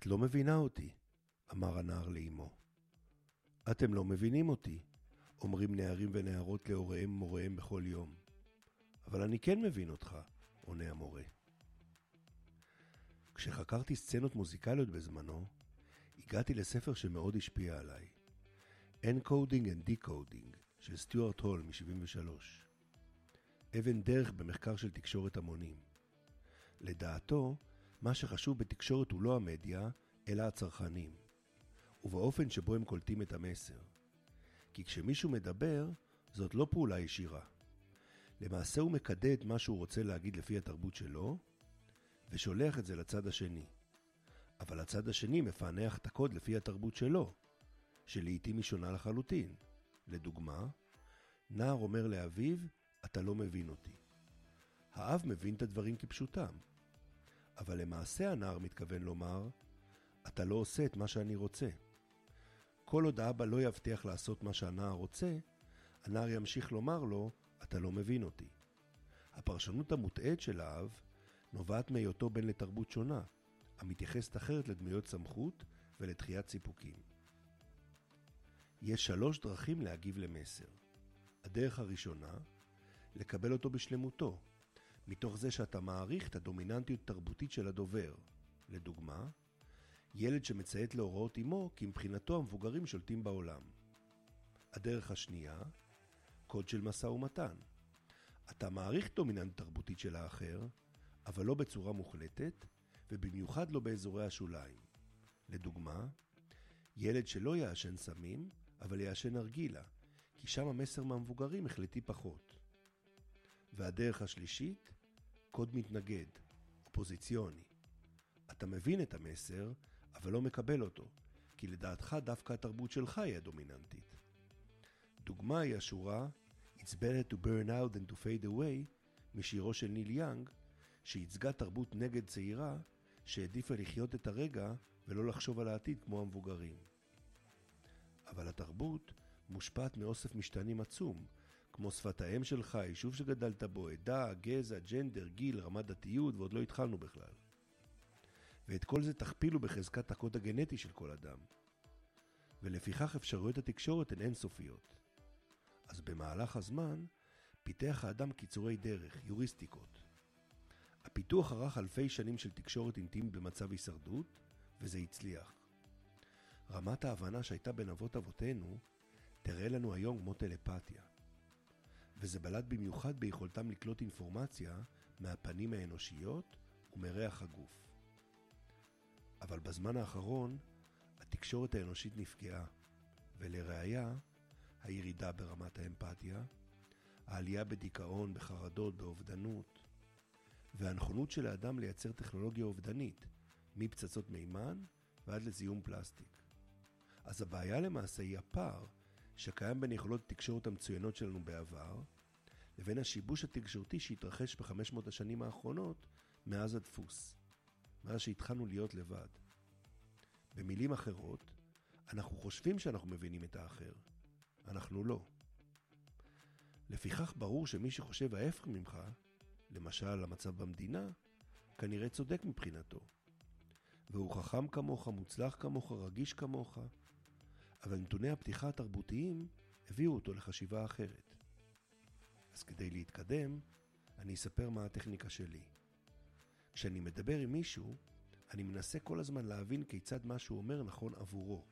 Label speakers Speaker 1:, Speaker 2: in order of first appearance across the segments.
Speaker 1: את לא מבינה אותי, אמר הנער לאמו. אתם לא מבינים אותי, אומרים נערים ונערות להוריהם ומוריהם בכל יום. אבל אני כן מבין אותך, עונה המורה. כשחקרתי סצנות מוזיקליות בזמנו, הגעתי לספר שמאוד השפיע עליי. Encoding and Decoding של סטיוארט הול מ-73. אבן דרך במחקר של תקשורת המונים. לדעתו, מה שחשוב בתקשורת הוא לא המדיה, אלא הצרכנים, ובאופן שבו הם קולטים את המסר. כי כשמישהו מדבר, זאת לא פעולה ישירה. למעשה הוא מקדד מה שהוא רוצה להגיד לפי התרבות שלו, ושולח את זה לצד השני. אבל הצד השני מפענח את הקוד לפי התרבות שלו, שלעיתים היא שונה לחלוטין. לדוגמה, נער אומר לאביו, אתה לא מבין אותי. האב מבין את הדברים כפשוטם, אבל למעשה הנער מתכוון לומר, אתה לא עושה את מה שאני רוצה. כל עוד האבא לא יבטיח לעשות מה שהנער רוצה, הנער ימשיך לומר לו, אתה לא מבין אותי. הפרשנות המוטעית של האב נובעת מהיותו בן לתרבות שונה, המתייחסת אחרת לדמויות סמכות ולדחיית סיפוקים. יש שלוש דרכים להגיב למסר. הדרך הראשונה, לקבל אותו בשלמותו, מתוך זה שאתה מעריך את הדומיננטיות התרבותית של הדובר. לדוגמה, ילד שמציית להוראות אמו כי מבחינתו המבוגרים שולטים בעולם. הדרך השנייה, קוד של משא ומתן. אתה מעריך דומיננט תרבותית של האחר, אבל לא בצורה מוחלטת, ובמיוחד לא באזורי השוליים. לדוגמה, ילד שלא יעשן סמים, אבל יעשן נרגילה, כי שם המסר מהמבוגרים החלטי פחות. והדרך השלישית, קוד מתנגד, אופוזיציוני. אתה מבין את המסר, אבל לא מקבל אותו, כי לדעתך דווקא התרבות שלך היא הדומיננטית. דוגמה היא השורה It's better to burn out than to fade away משירו של ניל יאנג, שייצגה תרבות נגד צעירה שהעדיפה לחיות את הרגע ולא לחשוב על העתיד כמו המבוגרים. אבל התרבות מושפעת מאוסף משתנים עצום, כמו שפת האם שלך, היישוב שגדלת בו, עדה, גזע, ג'נדר, גיל, רמת דתיות, ועוד לא התחלנו בכלל. ואת כל זה תכפילו בחזקת הקוד הגנטי של כל אדם. ולפיכך אפשרויות התקשורת הן אינסופיות. אז במהלך הזמן, פיתח האדם קיצורי דרך, יוריסטיקות. הפיתוח ערך אלפי שנים של תקשורת אינטימית במצב הישרדות, וזה הצליח. רמת ההבנה שהייתה בין אבות אבותינו, תראה לנו היום כמו טלפתיה. וזה בלט במיוחד ביכולתם לקלוט אינפורמציה מהפנים האנושיות ומריח הגוף. אבל בזמן האחרון התקשורת האנושית נפגעה, ולראיה, הירידה ברמת האמפתיה, העלייה בדיכאון, בחרדות, באובדנות, והנכונות של האדם לייצר טכנולוגיה אובדנית, מפצצות מימן ועד לזיהום פלסטיק. אז הבעיה למעשה היא הפער שקיים בין יכולות התקשורת המצוינות שלנו בעבר, לבין השיבוש התקשורתי שהתרחש בחמש מאות השנים האחרונות מאז הדפוס, מאז שהתחלנו להיות לבד. במילים אחרות, אנחנו חושבים שאנחנו מבינים את האחר, אנחנו לא. לפיכך ברור שמי שחושב ההפך ממך, למשל המצב במדינה, כנראה צודק מבחינתו. והוא חכם כמוך, מוצלח כמוך, רגיש כמוך, אבל נתוני הפתיחה התרבותיים הביאו אותו לחשיבה אחרת. אז כדי להתקדם, אני אספר מה הטכניקה שלי. כשאני מדבר עם מישהו, אני מנסה כל הזמן להבין כיצד מה שהוא אומר נכון עבורו.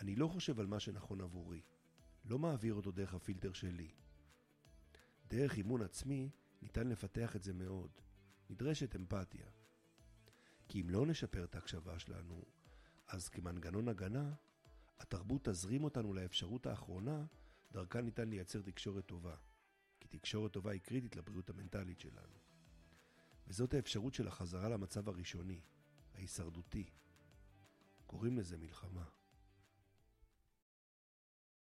Speaker 1: אני לא חושב על מה שנכון עבורי, לא מעביר אותו דרך הפילטר שלי. דרך אימון עצמי ניתן לפתח את זה מאוד. נדרשת אמפתיה. כי אם לא נשפר את ההקשבה שלנו, אז כמנגנון הגנה, התרבות תזרים אותנו לאפשרות האחרונה, דרכה ניתן לייצר תקשורת טובה. כי תקשורת טובה היא קריטית לבריאות המנטלית שלנו. וזאת האפשרות של החזרה למצב הראשוני, ההישרדותי. קוראים לזה מלחמה.